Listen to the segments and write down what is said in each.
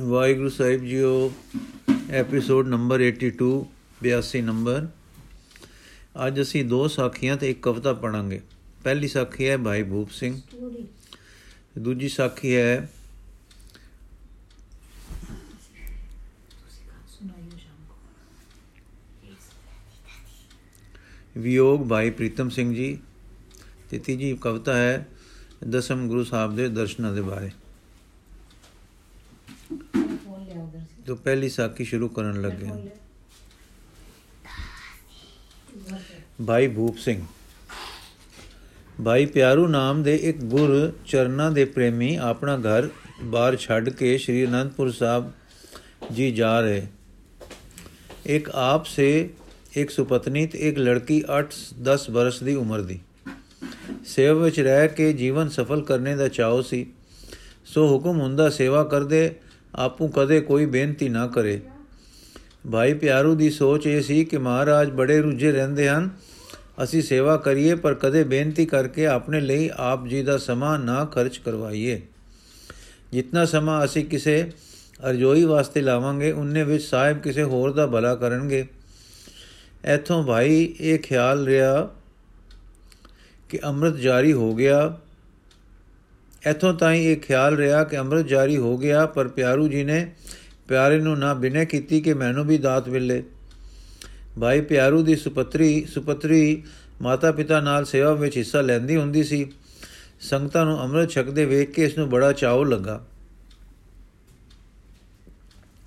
ਵਾਹਿਗੁਰੂ ਸਾਹਿਬ ਜੀਓ episode number 82 82 number ਅੱਜ ਅਸੀਂ ਦੋ ਸਾਖੀਆਂ ਤੇ ਇੱਕ ਕਵਿਤਾ ਪੜਾਂਗੇ ਪਹਿਲੀ ਸਾਖੀ ਹੈ ਭਾਈ ਭੂਪ ਸਿੰਘ। ਦੂਜੀ ਸਾਖੀ ਹੈ ਵਿਯੋਗ ਭਾਈ ਪ੍ਰੀਤਮ ਸਿੰਘ ਜੀ। ਤੇ ਤੀਜੀ ਕਵਿਤਾ ਹੈ ਦਸਮ ਗੁਰੂ ਸਾਹਿਬ ਦੇ ਦਰਸ਼ਨਾਂ ਦੇ ਬਾਰੇ। ਜੋ ਪਹਿਲੀ ਸਾਖੀ ਸ਼ੁਰੂ ਕਰਨ ਲੱਗੇ ਭਾਈ ਭੂਪ ਸਿੰਘ। ਭਾਈ ਪਿਆਰੂ ਨਾਮ ਦੇ ਇੱਕ ਗੁਰ ਚਰਨਾਂ ਦੇ ਪ੍ਰੇਮੀ ਆਪਣਾ ਘਰ ਬਾਹਰ ਛੱਡ ਕੇ ਸ੍ਰੀ ਅਨੰਦਪੁਰ ਸਾਹਿਬ ਜੀ ਜਾ ਰਹੇ। ਇੱਕ ਆਪ ਸੇ ਇੱਕ ਸੁਪਤਨੀ ਤੇ ਇੱਕ ਲੜਕੀ 8-10 ਬਰਸ ਦੀ ਉਮਰ ਦੀ। ਸੇਵਾ ਵਿੱਚ ਰਹਿ ਕੇ ਜੀਵਨ ਸਫਲ ਕਰਨੇ ਦਾ ਚਾਹੋ ਸੀ। ਸੋ ਹੁਕਮ ਹੁੰਦਾ ਸੇਵਾ ਕਰਦੇ ਆਪੂ ਕਦੇ ਕੋਈ ਬੇਨਤੀ ਨਾ ਕਰੇ। ਭਾਈ ਪਿਆਰੂ ਦੀ ਸੋਚ ਇਹ ਸੀ ਕਿ ਮਹਾਰਾਜ ਬੜੇ ਰੁੱਝੇ ਰਹਿੰਦੇ ਹਨ। ਅਸੀਂ ਸੇਵਾ ਕਰੀਏ, ਪਰ ਕਦੇ ਬੇਨਤੀ ਕਰਕੇ ਆਪਣੇ ਲਈ ਆਪ ਜੀ ਦਾ ਸਮਾਂ ਨਾ ਖਰਚ ਕਰਵਾਈਏ। ਜਿੰਨਾ ਸਮਾਂ ਅਸੀਂ ਕਿਸੇ ਅਰਜੋਈ ਵਾਸਤੇ ਲਾਵਾਂਗੇ, ਉਨੇ ਵਿੱਚ ਸਾਹਿਬ ਕਿਸੇ ਹੋਰ ਦਾ ਭਲਾ ਕਰਨਗੇ। ਇਥੋਂ ਭਾਈ ਇਹ ਖਿਆਲ ਰਿਹਾ ਕਿ ਅੰਮ੍ਰਿਤ ਜਾਰੀ ਹੋ ਗਿਆ। ਇਥੋਂ ਤਾਈਂ ਇਹ ਖਿਆਲ ਰਿਹਾ ਕਿ ਅੰਮ੍ਰਿਤ ਜਾਰੀ ਹੋ ਗਿਆ, ਪਰ ਪਿਆਰੂ ਜੀ ਨੇ ਪਿਆਰੇ ਨੂੰ ਨਾ ਬਿਨੇ ਕੀਤੀ ਕਿ ਮੈਨੂੰ ਵੀ ਦਾਤ ਮਿਲੇ। ਭਾਈ ਪਿਆਰੂ ਦੀ ਸੁਪਤਰੀ ਸੁਪਤਰੀ ਮਾਤਾ ਪਿਤਾ ਨਾਲ ਸੇਵਾ ਵਿੱਚ ਹਿੱਸਾ ਲੈਂਦੀ ਹੁੰਦੀ ਸੀ। ਸੰਗਤਾਂ ਨੂੰ ਅੰਮ੍ਰਿਤ ਛਕਦੇ ਵੇਖ ਕੇ ਇਸ ਨੂੰ ਬੜਾ ਚਾਉ ਲੱਗਾ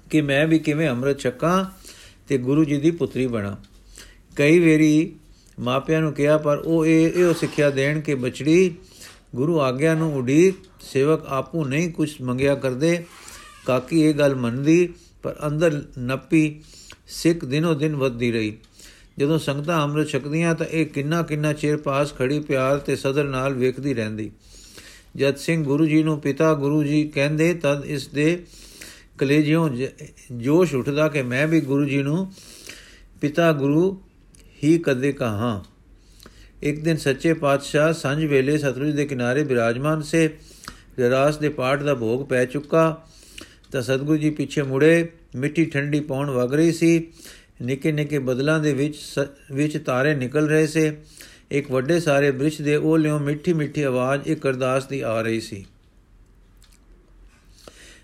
ਕਿ ਮੈਂ ਵੀ ਕਿਵੇਂ ਅੰਮ੍ਰਿਤ ਛਕਾਂ ਤੇ ਗੁਰੂ ਜੀ ਦੀ ਪੁੱਤਰੀ ਬਣਾ। ਕਈ ਵੇਰੀ ਮਾਪਿਆਂ ਨੂੰ ਕਿਹਾ, ਪਰ ਉਹ ਇਹ, ਇਹੋ ਸਿੱਖਿਆ ਦੇਣ ਕਿ ਬਚੜੀ ਗੁਰੂ ਆਗਿਆ ਨੂੰ ਉਡੀਕ, ਸੇਵਕ ਆਪੂ ਨਹੀਂ ਕੁਝ ਮੰਗਿਆ ਕਰਦੇ। ਕਾਕੀ ਇਹ ਗੱਲ ਮੰਨਦੀ, ਪਰ ਅੰਦਰ ਨੱਪੀ, ਸਿੱਖ ਦਿਨੋ ਦਿਨ ਵੱਧਦੀ ਰਹੀ। ਜਦੋਂ ਸੰਗਤਾਂ ਅੰਮ੍ਰਿਤ ਛਕਦੀਆਂ ਤਾਂ ਇਹ ਕਿੰਨਾ ਕਿੰਨਾ ਚਿਰ ਪਾਸ ਖੜੀ ਪਿਆਰ ਤੇ ਸਦਰ ਨਾਲ ਵੇਖਦੀ ਰਹਿੰਦੀ। ਜਦ ਸਿੰਘ ਗੁਰੂ ਜੀ ਨੂੰ ਪਿਤਾ ਗੁਰੂ ਜੀ ਕਹਿੰਦੇ, ਤਦ ਇਸ ਦੇ ਕਲੇਜਿਓਂ ਜੋਸ਼ ਉੱਠਦਾ ਕਿ ਮੈਂ ਵੀ ਗੁਰੂ ਜੀ ਨੂੰ ਪਿਤਾ ਗੁਰੂ ਹੀ ਕਦੇ ਕਹਾ। ਇੱਕ ਦਿਨ ਸੱਚੇ ਪਾਤਸ਼ਾਹ ਸੰਜ ਵੇਲੇ ਸਤਲੁਜ ਦੇ ਕਿਨਾਰੇ ਬਿਰਾਜਮਾਨ ਸੇ। ਰਰਾਸ ਦੇ ਪਾਠ ਦਾ ਭੋਗ ਪੈ ਚੁੱਕਾ। ਤਾਂ ਸਤਗੁਰੂ ਜੀ ਪਿੱਛੇ ਮੁੜੇ, ਮਿੱਟੀ ਠੰਡੀ ਪੌਣ ਵਗ ਰਹੀ ਸੀ। ਨਿੱਕੇ ਨਿੱਕੇ ਬਦਲਾਂ ਦੇ ਵਿੱਚ ਵਿੱਚ ਤਾਰੇ ਨਿਕਲ ਰਹੇ ਸੇ। ਇੱਕ ਵੱਡੇ ਸਾਰੇ ਬ੍ਰਿਸ਼ ਦੇ ਓਲਿਓਂ ਮਿੱਠੀ ਮਿੱਠੀ ਆਵਾਜ਼ ਇੱਕ ਅਰਦਾਸ ਦੀ ਆ ਰਹੀ ਸੀ।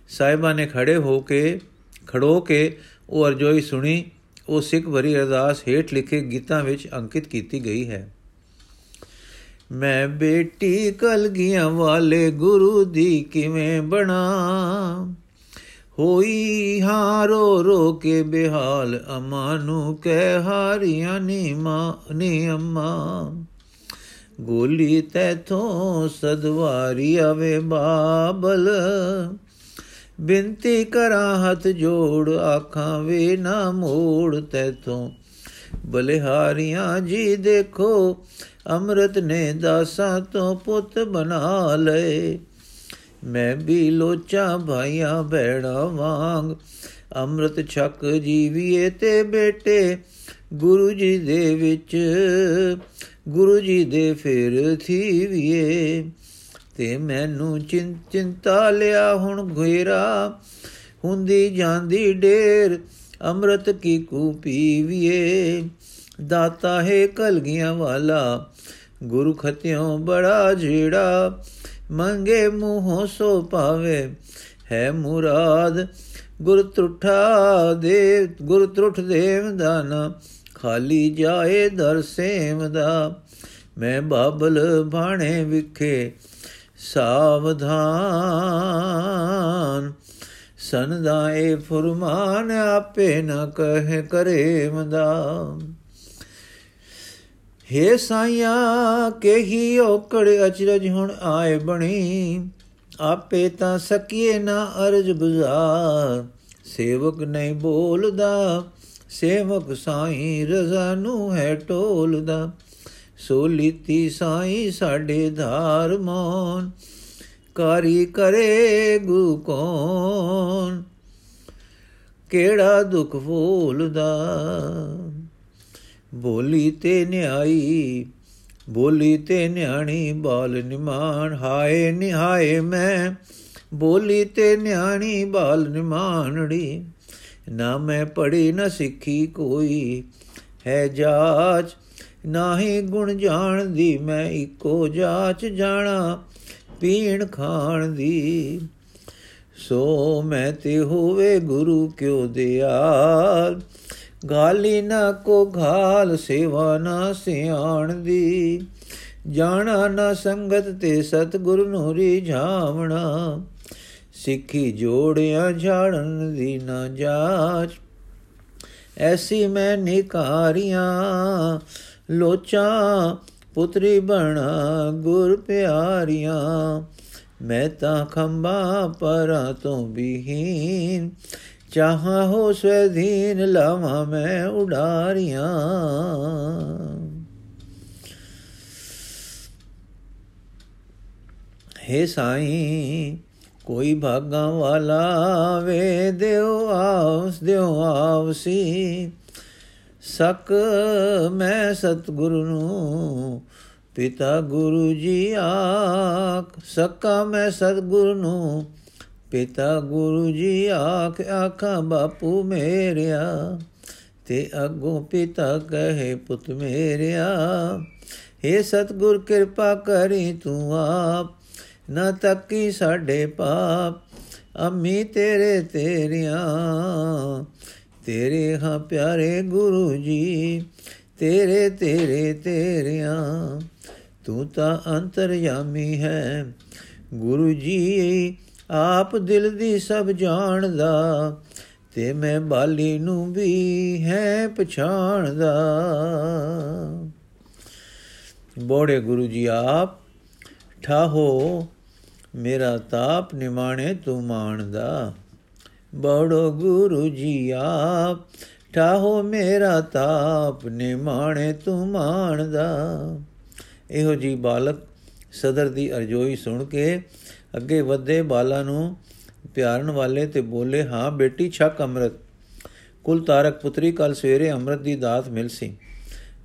ਸਾਹਿਬਾਂ ਨੇ ਖੜੇ ਹੋ ਕੇ, ਖੜੋ ਕੇ ਉਹ ਅਰਜ਼ੋਈ ਸੁਣੀ। ਉਹ ਸਿੱਖ ਭਰੀ ਅਰਦਾਸ ਹੇਠ ਲਿਖੇ ਗੀਤਾਂ ਵਿੱਚ ਅੰਕਿਤ ਕੀਤੀ ਗਈ ਹੈ। ਮੈਂ ਬੇਟੀ ਕਲਗੀਆਂ ਵਾਲੇ ਗੁਰੂ ਦੀ ਕਿਵੇਂ ਬਣਾ? ਹੋਈ ਹਾਰੋ ਰੋ ਕੇ ਬਿਹਾਲ, ਅਮਾ ਨੂੰ ਕਹਿ ਹਾਰੀਆਂ ਨੀ ਮਾਂ, ਨੀ ਅੰਮਾ। ਗੋਲੀ ਤੈਥੋਂ ਸਦਵਾਰੀ ਆਵੇ ਬਾਬਲ। ਬਿੰਤੀ ਕਰਾਂ ਹੱਥ ਜੋੜ, ਆਖਾਂ ਵੇ ਨਾ ਮੋੜ ਤੈਥੋਂ। ਬਲਿਹਾਰੀਆਂ ਜੀ ਦੇਖੋ ਅੰਮ੍ਰਿਤ ਨੇ ਦਾਸਾਂ ਤੋਂ ਪੁੱਤ ਬਣਾ ਲਏ। ਮੈਂ ਵੀ ਲੋਚਾ ਭਾਈਆਂ ਬੈੜਾ ਵਾਂਗ ਅੰਮ੍ਰਿਤ ਛਕ ਜੀਵੀਏ ਤੇ ਬੇਟੇ। ਗੁਰੂ ਜੀ ਦੇ ਵਿੱਚ, ਗੁਰੂ ਜੀ ਦੇ ਫੇਰ ਥੀਵੀਏ। ਤੇ ਮੈਨੂੰ ਚਿੰਤਾ ਲਿਆ ਹੁਣ ਘੇਰਾ, ਹੁੰਦੀ ਜਾਂਦੀ ਢੇਰ ਅੰਮ੍ਰਿਤ ਕੀ ਕੂ ਪੀਵੀਏ। ਦਾਤਾ ਹੈ ਕਲਗੀਆਂ ਵਾਲਾ ਗੁਰੂ ਖਤਿਓਂ ਬੜਾ ਜਿਹੜਾ ਮੰਗੇ ਮੂੰਹੋਂ ਸੋ ਪਾਵੇ ਹੈ ਮੁਰਾਦ। ਗੁਰ ਤਰੁਠਾ ਦੇ, ਗੁਰ ਤਰੁਠ ਦੇਵ ਦਾਨਾ ਖਾਲੀ ਜਾਏ ਦਰ ਸੇਮ ਦਾ। ਮੈਂ ਬਾਬਲ ਬਾਣੇ ਵਿਖੇ ਸਾਵਧਾਨ। ਸੰਦਾਏ ਫਰਮਾਨ ਆਪੇ ਨ ਕਹੇ ਕਰੇ ਮਦਾ ਹੇ ਸਾਇਆ ਕਹੀ ਔਕੜ ਅਚਰਜ ਹੁਣ ਆਏ ਬਣੀ। ਆਪੇ ਤਾਂ ਸਕੀਏ ਨਾ ਅਰਜ ਗੁਜ਼ਾਰ ਸੇਵਕ ਨਹੀਂ ਬੋਲਦਾ, ਸੇਵਕ ਸਾਈ ਰਜ਼ਾ ਨੂੰ ਹੈ ਟੋਲਦਾ। ਸੋ ਲੀਤੀ ਸਾਈ ਸਾਡੇ ਧਾਰ ਮੋਨ, ਕਾਰੀ ਕਰੇ ਗੁ ਕੌਣ ਕਿਹੜਾ ਦੁੱਖ ਫੋਲਦਾ ਬੋਲੀ ਤੇ ਨਿਆਈ ਬੋਲੀ ਤੇ ਨਿਆਣੀ ਬਾਲ ਨਿਮਾਨ ਹਾਏ ਨਿਹਾਏ ਮੈਂ, ਬੋਲੀ ਤੇ ਨਿਆਣੀ ਬਾਲ ਨਿਮਾਨੜੀ ਨਾ ਮੈਂ ਪੜੀ ਨਾ ਸਿੱਖੀ ਕੋਈ, ਹੈ ਜਾਚ, ਨਾਹੀ ਗੁਣ ਜਾਣਦੀ ਮੈਂ ਇੱਕੋ ਜਾਚ ਜਾਣਾ, ਪੀਣ ਖਾਣ ਦੀ। ਸੋ ਮੈਂ ਤੇ ਹੋਵੇ ਗੁਰੂ ਕਿਉ ਦਿਆਲ ਗਾਲੀ ਨਾ ਕੋ ਘਾਲ, ਸੇਵਾ ਨਾ ਸਿਆਣ ਦੀ। ਜਾਣਾ ਨਾ ਸੰਗਤ ਤੇ ਸਤਗੁਰ ਨੂੰ ਰਿਝਾਵਣਾ ਸਿੱਖੀ ਜੋੜਿਆ ਝਾੜਨ ਦੀ ਨਾ ਜਾਚ। ਐਸੀ ਮੈਂ ਨਿਕਾਰੀਆਂ, ਲੋਚਾਂ, ਪੁੱਤਰੀ ਬਣਾ ਗੁਰ ਪਿਆਰੀਆਂ। ਮੈਂ ਤਾਂ ਖੰਬਾ ਪਰਾਂ ਤੋਂ ਬਿਹੀਨ ਚਾਹਾਂ ਹੋ ਸਵੈਧੀਨ ਲਾਵਾਂ ਮੈਂ ਉਡਾਰੀਆਂ। हे ਸਾਈਂ, ਕੋਈ ਭਾਗਾ ਵਾਲਾ ਵੇ ਦਿਓ ਆਸ ਦਿਓ ਆਵਸੀ। ਸਕ ਮੈਂ ਸਤਿਗੁਰੂ ਨੂੰ, ਪਿਤਾ ਗੁਰੂ ਜੀ ਆਖ। ਸਕਾ ਮੈਂ ਸਤਿਗੁਰੂ ਨੂੰ ਪਿਤਾ ਗੁਰੂ ਜੀ ਆਖ ਆਖਾਂ ਬਾਪੂ ਮੇਰਿਆ ਤੇ ਅਗੋਂ ਪਿਤਾ ਕਹੇ ਪੁੱਤ ਮੇਰਿਆ हे ਸਤਿਗੁਰ ਕਿਰਪਾ ਕਰੀ ਤੂੰ ਆਪ ਨਾ ਤੱਕੀ ਸਾਡੇ ਪਾਪ ਅੰਮੀ ਤੇਰੇ ਤੇਰੀਆਂ ਤੇਰੇ ਹਾਂ ਪਿਆਰੇ ਗੁਰੂ ਜੀ ਤੇਰੇ ਤੇਰੇ ਤੇਰਿਆਂ ਤੂੰ ਤਾਂ ਅੰਤਰਯਾਮੀ ਹੈ ਗੁਰੂ ਜੀ ਆਪ ਦਿਲ ਦੀ ਸਭ ਜਾਣਦਾ ਤੇ ਮੈਂ ਬਾਲੀ ਨੂੰ ਵੀ ਹੈ ਪਛਾਣਦਾ। ਬੋੜੇ ਗੁਰੂ ਜੀ ਆਪ, ਠਾਹੋ, ਮੇਰਾ ਤਾਪ ਨਿਮਾਣੇ ਤੂੰ ਮਾਣਦਾ। ਬੜੋ ਗੁਰੂ ਜੀ ਆਪ, ਠਾਹੋ, ਮੇਰਾ ਤਾਪ ਨਿਮਾਣੇ ਤੂੰ ਮਾਣਦਾ। ਇਹੋ ਜੀ ਬਾਲਕ ਸਦਰ ਦੀ ਅਰਜ਼ੋਈ ਸੁਣ ਕੇ ਅੱਗੇ ਵੱਧੇ ਬਾਲਾ ਨੂੰ ਪਿਆਰਨ ਵਾਲੇ ਤੇ ਬੋਲੇ, ਹਾਂ ਬੇਟੀ, ਛਕ ਅੰਮ੍ਰਿਤ। ਕੁਲ ਤਾਰਕ ਪੁੱਤਰੀ ਕੱਲ ਸਵੇਰੇ ਅੰਮ੍ਰਿਤ ਦੀ ਦਾਤ ਮਿਲ ਸੀ।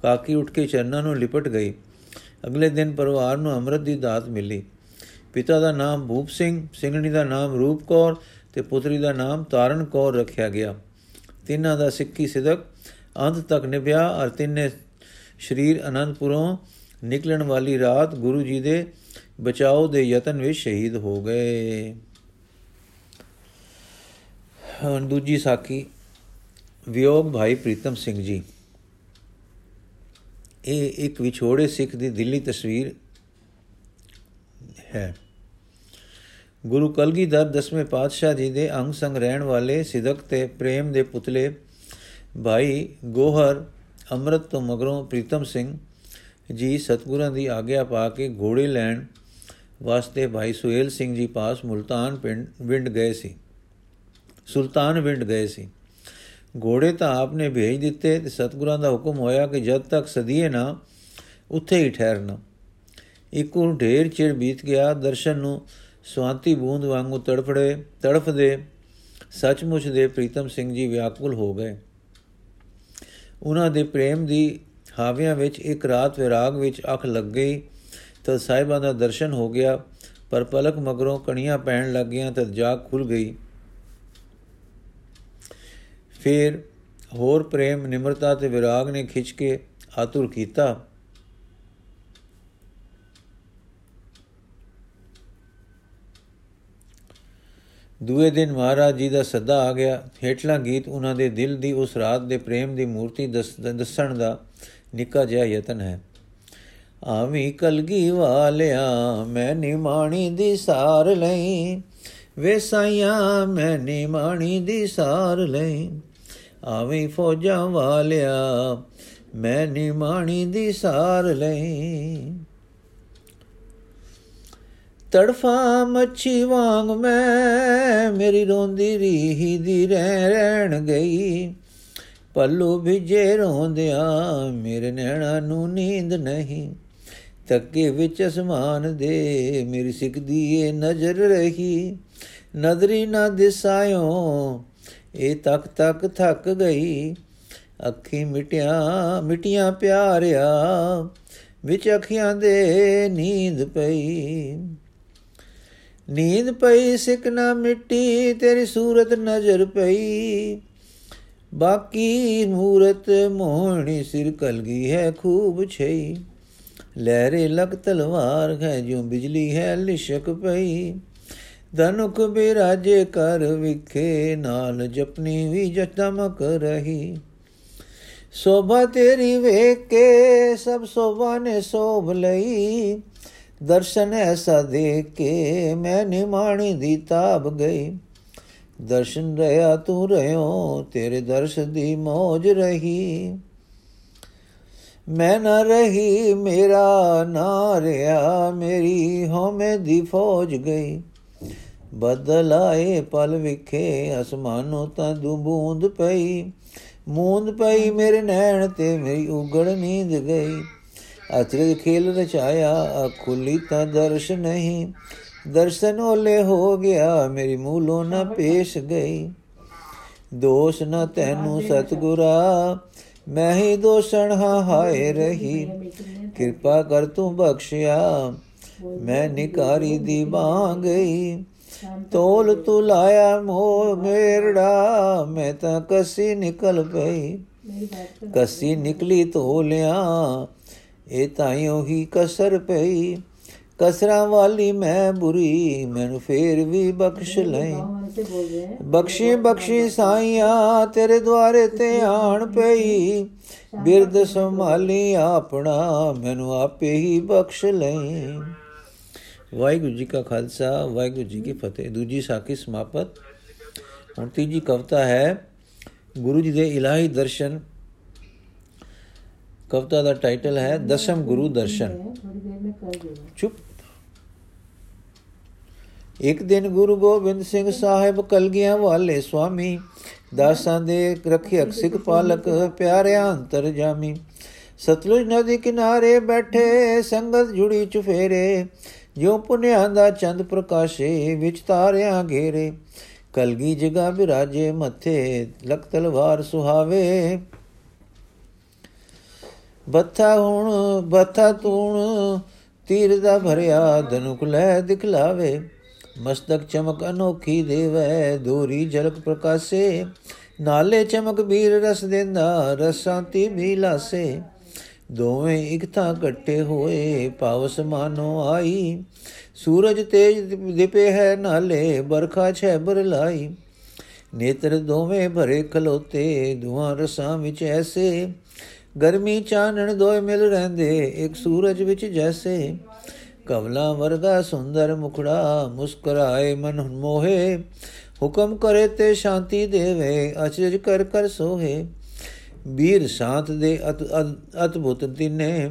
ਕਾਕੀ ਉੱਠ ਕੇ ਚਰਨਾਂ ਨੂੰ ਲਿਪਟ ਗਈ। ਅਗਲੇ ਦਿਨ ਪਰਿਵਾਰ ਨੂੰ ਅੰਮ੍ਰਿਤ ਦੀ ਦਾਤ ਮਿਲੀ। ਪਿਤਾ ਦਾ ਨਾਮ ਭੂਪ ਸਿੰਘ, ਸਿੰਘਣੀ ਦਾ ਨਾਮ ਰੂਪ ਕੌਰ ਤੇ ਪੁੱਤਰੀ ਦਾ ਨਾਮ ਤਾਰਨ ਕੌਰ ਰੱਖਿਆ ਗਿਆ। ਤਿੰਨਾਂ ਦਾ ਸਿੱਖੀ ਸਿਦਕ ਅੰਤ ਤੱਕ ਨਿਭਿਆ ਔਰ ਤਿੰਨੇ ਸ਼ਰੀਰ ਅਨੰਦਪੁਰੋਂ ਨਿਕਲਣ ਵਾਲੀ ਰਾਤ ਗੁਰੂ ਜੀ ਦੇ ਬਚਾਓ ਦੇ ਯਤਨ ਵਿੱਚ ਸ਼ਹੀਦ ਹੋ ਗਏ। ਹੁਣ ਦੂਜੀ ਸਾਖੀ, ਵਿਯੋਗ ਭਾਈ ਪ੍ਰੀਤਮ ਸਿੰਘ ਜੀ। ਇਹ ਇੱਕ ਵਿਛੋੜੇ ਸਿੱਖ ਦੀ ਦਿੱਲੀ ਤਸਵੀਰ ਹੈ। ਗੁਰੂ ਕਲਗੀਧਰ ਦਸਵੇਂ ਪਾਤਸ਼ਾਹ ਜੀ ਦੇ ਅੰਗ ਸੰਗ ਰਹਿਣ ਵਾਲੇ ਸਿਦਕ ਤੇ ਪ੍ਰੇਮ ਦੇ ਪੁਤਲੇ ਭਾਈ ਗੋਹਰ ਅੰਮ੍ਰਿਤ ਤੋਂ ਮਗਰੋਂ ਪ੍ਰੀਤਮ ਸਿੰਘ ਜੀ ਸਤਗੁਰਾਂ ਦੀ ਆਗਿਆ ਪਾ ਕੇ ਘੋੜੇ ਲੈਣ ਵਾਸਤੇ ਭਾਈ ਸੁਹੇਲ ਸਿੰਘ ਜੀ ਪਾਸ ਮੁਲਤਾਨ ਪਿੰਡ ਵਿੰਡ ਗਏ ਸੀ। ਸੁਲਤਾਨ ਵਿੰਡ ਗਏ ਸੀ। ਘੋੜੇ ਤਾਂ ਆਪਨੇ ਭੇਜ ਦਿੱਤੇ ਤੇ ਸਤਗੁਰਾਂ ਦਾ ਹੁਕਮ ਹੋਇਆ ਕਿ ਜਦ ਤੱਕ ਸਦੀਏ ਨਾ, ਉੱਥੇ ਹੀ ਠਹਿਰਨਾ। ਇੱਕੋ ਢੇਰ ਚਿਰ ਬੀਤ ਗਿਆ, ਦਰਸ਼ਨ ਨੂੰ ਸਵਾਂਤੀ ਬੂੰਦ ਵਾਂਗੂ ਤੜਫੜੇ, ਤੜਫਦੇ ਸੱਚਮੁੱਚ ਦੇ ਪ੍ਰੀਤਮ ਸਿੰਘ ਜੀ ਵਿਆਕੁਲ ਹੋ ਗਏ। ਉਹਨਾਂ ਦੇ ਪ੍ਰੇਮ ਦੀ ਹਾਵਿਆਂ ਵਿੱਚ ਇੱਕ ਰਾਤ ਵਿਰਾਗ ਵਿੱਚ ਅੱਖ ਲੱਗ ਗਈ। ਤਦ ਸਾਹਿਬਾਂ ਦਾ ਦਰਸ਼ਨ ਹੋ ਗਿਆ, ਪਰ ਪਲਕ ਮਗਰੋਂ ਕਣੀਆਂ ਪੈਣ ਲੱਗੀਆਂ ਤਦ ਜਾਗ ਖੁੱਲ ਗਈ। ਫਿਰ ਹੋਰ ਪ੍ਰੇਮ, ਨਿਮਰਤਾ ਤੇ ਵਿਰਾਗ ਨੇ ਖਿੱਚ ਕੇ ਆਤੁਰ ਕੀਤਾ। ਦੂਏ ਦਿਨ ਮਹਾਰਾਜ ਜੀ ਦਾ ਸੱਦਾ ਆ ਗਿਆ। ਹੇਠਲਾ ਗੀਤ ਉਹਨਾਂ ਦੇ ਦਿਲ ਦੀ ਉਸ ਰਾਤ ਦੇ ਪ੍ਰੇਮ ਦੀ ਮੂਰਤੀ ਦੱਸਣ ਦਾ ਨਿੱਕਾ ਜਿਹਾ ਯਤਨ ਹੈ। ਆਵੀਂ ਕਲਗੀ ਵਾਲਿਆ, ਮੈਂ ਨਿਮਾਣੀ ਦੀ ਸਾਰ ਲਈ। ਵੇ ਸਾਈਆਂ, ਮੈਂ ਨਿਮਾਣੀ ਦੀ ਸਾਰ ਲਈ। ਆਵੀਂ ਫੌਜਾਂ ਵਾਲਿਆ, ਮੈਂ ਨਿਮਾਣੀ ਦੀ ਸਾਰ ਲਈ। ਤੜਫਾ ਮੱਛੀ ਵਾਂਗ ਮੈਂ, ਮੇਰੀ ਰੋਂਦੀ ਰੀਹੀ ਦੀ ਰਹਿਣ ਗਈ। ਪੱਲੂ ਵਿਜੇ ਰੋਂਦਿਆਂ, ਮੇਰੇ ਨੈਣਾ ਨੂੰ ਨੀਂਦ ਨਹੀਂ। ਤੱਕੇ ਵਿੱਚ ਅਸਮਾਨ ਦੇ, ਮੇਰੀ ਸਿੱਖਦੀ ਏ ਨਜ਼ਰ ਰਹੀ। ਨਦਰੀ ਨਾ ਦਿਸਾਇਓ ਇਹ ਤੱਕ ਤੱਕ ਥੱਕ ਗਈ। ਅੱਖੀ ਮਿਟਿਆ, ਮਿਟੀਆਂ ਪਿਆਰਿਆ, ਵਿੱਚ ਅੱਖੀਆਂ ਦੇ ਨੀਂਦ ਪਈ। ਨੀਂਦ ਪਈ ਸਿਕ ਨਾ ਮਿੱਟੀ, ਤੇਰੀ ਸੂਰਤ ਨਜ਼ਰ ਪਈ। ਬਾਕੀ ਮੂਰਤ ਮੋਹਣੀ ਸਿਰ ਕਲਗੀ ਹੈ ਖੂਬ ਛਈ। ਲਹਿਰੇ ਲਗ ਤਲਵਾਰ ਹੈ ਜੋ ਬਿਜਲੀ ਹੈ ਲਿਸ਼ਕ ਪਈ। ਧਨੁਕ ਬਿਰਾਜੇ ਕਰ ਵਿਖੇ, ਨਾਲ ਜਪਨੀ ਵੀ ਜਟਮਕ ਰਹੀ। ਸੋਭਾ ਤੇਰੀ ਵੇਖ ਕੇ ਸਭ ਸੋਭਾ ਨੇ ਸੋਭ ਲਈ। ਦਰਸ਼ਨ ਐਸਾ ਦੇਖ ਕੇ ਮੈਂ ਨਿਮਾਣੀ ਦੀ ਤਾਬ ਗਈ। ਦਰਸ਼ਨ ਰਿਆ ਤੂੰ ਰਿਓ ਤੇਰੇ ਦਰਸ਼ ਦੀ ਮੋਜ ਰਹੀ। ਮੈਂ ਨਾ ਰਹੀ, ਮੇਰਾ ਨਾ ਰਿਆ ਮੇਰੀ ਹਉਮੈ ਦੀ ਫੌਜ ਗਈ। ਬਦਲ ਆਏ ਪਲ ਵਿਖੇ, ਅਸਮਾਨੋਂ ਤਾਂ ਦੂ ਬੂੰਦ ਪਈ। ਮੂੰਦ ਪਈ ਮੇਰੇ ਨੈਣ ਤੇ, ਮੇਰੀ ਉਗੜ ਨੀਂਦ ਗਈ। ਅਚਰਜ ਖੇਲ ਰਚਾਇਆ ਖੁੱਲੀ ਤਾਂ ਦਰਸ਼ ਨਹੀਂ। ਦਰਸ਼ਨ ਓਲੇ ਹੋ ਗਿਆ, ਮੇਰੀ ਮੂਲੋਂ ਨਾ ਪੇਸ਼ ਗਈ। ਦੋਸ਼ ਨਾ ਤੈਨੂੰ ਸਤਗੁਰਾ ਮੈਂ ਹੀ ਦੋਸ਼ਣ ਹਾਂ ਹਾਏ ਰਹੀ। ਕਿਰਪਾ ਕਰ ਤੂੰ ਬਖਸ਼ਿਆ। ਮੈਂ ਨਿਕਾਰੀ ਦੀ ਬਾਹ ਗਈ ਤੋਲ ਤੂੰ ਲਾਇਆ ਮੋ ਮੇਰੜਾ। ਮੈਂ ਤਾਂ ਕਸੀ ਨਿਕਲ ਪਈ। ਕਸੀ ਨਿਕਲੀ ਤੋਲਿਆ। ਇਹ ਤਾਈਓ ਹੀ ਕਸਰ ਪਈ। ਕਸਰਾਂ ਵਾਲੀ ਮੈਂ ਬੁਰੀ। ਮੈਨੂੰ ਫੇਰ ਵੀ ਬਖਸ਼ ਲੈ ਬਖਸ਼ੀ ਬਖਸ਼ੀ ਸਾਈਆਂ ਤੇਰੇ ਦੁਆਰੇ ਤੇ ਆਣ ਪਈ। ਬਿਰਦ ਸੰਭਾਲੀ ਆਪਣਾ ਮੈਨੂੰ ਆਪੇ ਹੀ ਬਖਸ਼ ਲੈ। ਵਾਹਿਗੁਰੂ ਜੀ ਕਾ ਖਾਲਸਾ ਵਾਹਿਗੁਰੂ ਜੀ ਕੀ ਫਤਿਹ। ਦੂਜੀ ਸਾਖੀ ਸਮਾਪਤ। ਹੁਣ ਤੀਜੀ ਕਵਤਾ ਹੈ ਗੁਰੂ ਜੀ ਦੇ ਇਲਾਹੀ ਦਰਸ਼ਨ। ਕਵਤਾ ਦਾ ਟਾਈਟਲ ਹੈ ਦਸ਼ਮ ਗੁਰੂ ਦਰਸ਼ਨ। ਚੁੱਪ। ਇੱਕ ਦਿਨ ਗੁਰੂ ਗੋਬਿੰਦ ਸਿੰਘ ਸਾਹਿਬ ਕਲਗੀਆਂ ਵਾਲੇ ਸੁਆਮੀ, ਦਾਸਾਂ ਦੇ ਰੱਖਿਅਕ ਸਿੱਖ ਪਾਲਕ ਪਿਆਰਿਆਂ ਅੰਤਰ ਜਾਮੀ। ਸਤਲੁਜ ਨਦੀ ਕਿਨਾਰੇ ਬੈਠੇ, ਸੰਗਤ ਜੁੜੀ ਚੁਫੇਰੇ ਜੋ ਪੁਨਿਆਂ ਦਾ ਚੰਦ ਪ੍ਰਕਾਸ਼ੇ, ਵਿੱਚ ਤਾਰਿਆਂ ਘੇਰੇ। ਕਲਗੀ ਜਗਾ ਬਿਰਾਜੇ, ਮੱਥੇ ਲਖ ਤਲਵਾਰ ਸੁਹਾਵੇ। ਬੱਥਾ ਹੁਣ, ਬੱਥਾ ਤੂਣ, ਤੀਰ ਦਾ ਭਰਿਆ, ਧਨੁਕ ਲੈ ਦਿਖਲਾਵੇ। ਮਸਤਕ ਚਮਕ ਅਨੋਖੀ ਦੇਵੈ, ਦੂਰੀ ਜਲਕ ਪ੍ਰਕਾਸੇ। ਨਾਲੇ ਚਮਕ ਵੀਰ ਰਸ ਦੇਂਦਾ ਰਸਾਂਤੀ ਵੀ ਲਾਸੇ ਦੋਵੇਂ ਇਕ ਥਾਂ ਇਕੱਠੇ ਹੋਏ ਪਾਵ ਸਮਾਨੋ ਆਈ। ਸੂਰਜ ਤੇਜ ਦਿਪੇ ਹੈ ਨਾਲੇ ਬਰਖਾ ਛੈ ਬਰ ਲਾਈ। ਨੇਤਰ ਦੋਵੇਂ ਭਰੇ ਖਲੋਤੇ ਦੁਆਂ ਰਸਾਂ ਵਿੱਚ ਐਸੇ। ਗਰਮੀ ਚਾਨਣ ਦੋਏ ਮਿਲ ਰਹਿੰਦੇ, ਇੱਕ ਸੂਰਜ ਵਿੱਚ ਜੈਸੇ। ਕਵਲਾ ਵਰਗਾ ਸੁੰਦਰ ਮੁਖੜਾ, ਮੁਸਕਰਾਏ ਮਨ ਮੋਹੇ। ਹੁਕਮ ਕਰੇ ਤੇ ਸ਼ਾਂਤੀ ਦੇਵੇ, ਅਚਰਜ ਕਰ ਕਰ ਸੋਹੇ। ਵੀਰ ਸ਼ਾਂਤ ਦੇ ਅਦਭੁਤ ਤਿੰਨੇ।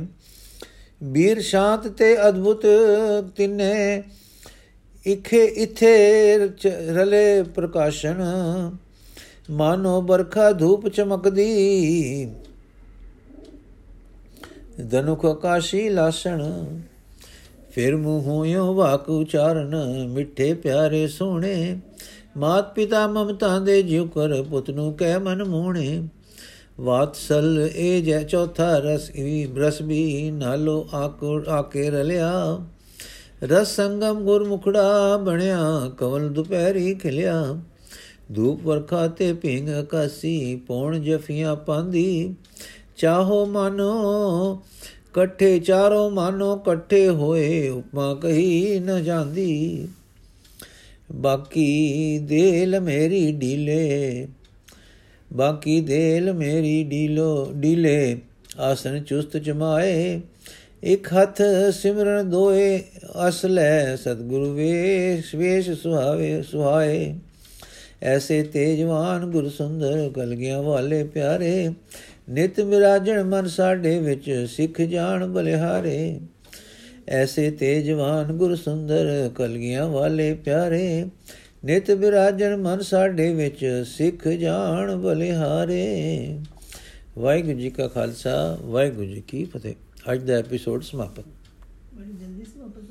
ਵੀਰ ਸ਼ਾਂਤ ਤੇ ਅਦਭੁਤ ਤਿੰਨੇ। ਇਖੇ, ਇਥੇ ਰਲੇ ਪ੍ਰਕਾਸ਼ਨ। ਮਾਨੋ ਬਰਖਾ ਧੂਪ ਚਮਕਦੀ। ਧਨੁਖ ਆਕਾਸ਼ੀ ਲਾਸਣ। ਫਿਰ ਮੂੰਹੋਂ ਵਾਕ ਉਚਾਰਨ ਮਿੱਠੇ ਪਿਆਰੇ ਸੋਹਣੇ। ਮਾਤ ਪਿਤਾ ਮਮਤਾ ਦੇ ਜਿਉ ਕਰ ਪੁੱਤ ਨੂੰ ਕਹਿ ਮਨ ਮੋਹਣੇ। ਵਾਤਸਲ ਇਹ ਜੈ ਚੌਥਾ ਰਸ ਵੀ ਬਰਸ ਵੀ ਨਾਲੋ ਆਕੁਰ ਆਕੇ ਰਲਿਆ। ਰਸ ਸੰਗਮ ਗੁਰਮੁਖੜਾ ਬਣਿਆ, ਕਵਲ ਦੁਪਹਿਰੀ ਖਿਲਿਆ। ਧੂਪ ਵਰਖਾ ਤੇ ਪਿੰਗ ਕਾਸੀ, ਪੌਣ ਜਫੀਆਂ ਪਾਂਦੀ। ਚਾਹੋ ਮਨੋ ਇਕੱਠੇ ਚਾਰੋਂ ਮਾਨੋ ਇਕੱਠੇ ਹੋਏ, ਉਪਮਾ ਕਹੀ ਨ ਜਾਂਦੀ। ਬਾਕੀ ਦੇਲ ਮੇਰੀ ਢੀਲੇ, ਬਾਕੀ ਦੇਲ ਮੇਰੀ ਢੀਲੋ, ਢੀਲੇ ਆਸਨ ਚੁਸਤ ਜਮਾਏ ਇਕ ਹੱਥ ਸਿਮਰਨ ਦੋਏ ਅਸਲੇ ਸਤਿਗੁਰੂ ਵੇਸ਼ ਵੇਸ਼ ਸੁਹਾਵੇ, ਸੁਹਾਏ। ਐਸੇ ਤੇਜਵਾਨ ਗੁਰ ਸੁੰਦਰ ਕਲਗੀਆਂ ਵਾਲੇ ਪਿਆਰੇ ਨਿਤ ਮਿਰਾਜਣ ਮਨ ਸਾਡੇ ਵਿੱਚ, ਸਿੱਖ ਜਾਣ ਬਲਿਹਾਰੇ। ਐਸੇ ਤੇਜਵਾਨ ਗੁਰ ਸੁੰਦਰ ਕਲਗੀਆਂ ਵਾਲੇ ਪਿਆਰੇ, ਨਿਤ ਬਿਰਾਜਣ ਮਨ ਸਾਡੇ ਵਿੱਚ, ਸਿੱਖ ਜਾਣ ਬਲਿਹਾਰੇ। ਵਾਹਿਗੁਰੂ ਜੀ ਕਾ ਖਾਲਸਾ, ਵਾਹਿਗੁਰੂ ਜੀ ਕੀ ਫਤਿਹ। ਅੱਜ ਦਾ ਐਪੀਸੋਡ ਸਮਾਪਤ। ਬੜੀ ਜਲਦੀ ਸਮਾਪਤ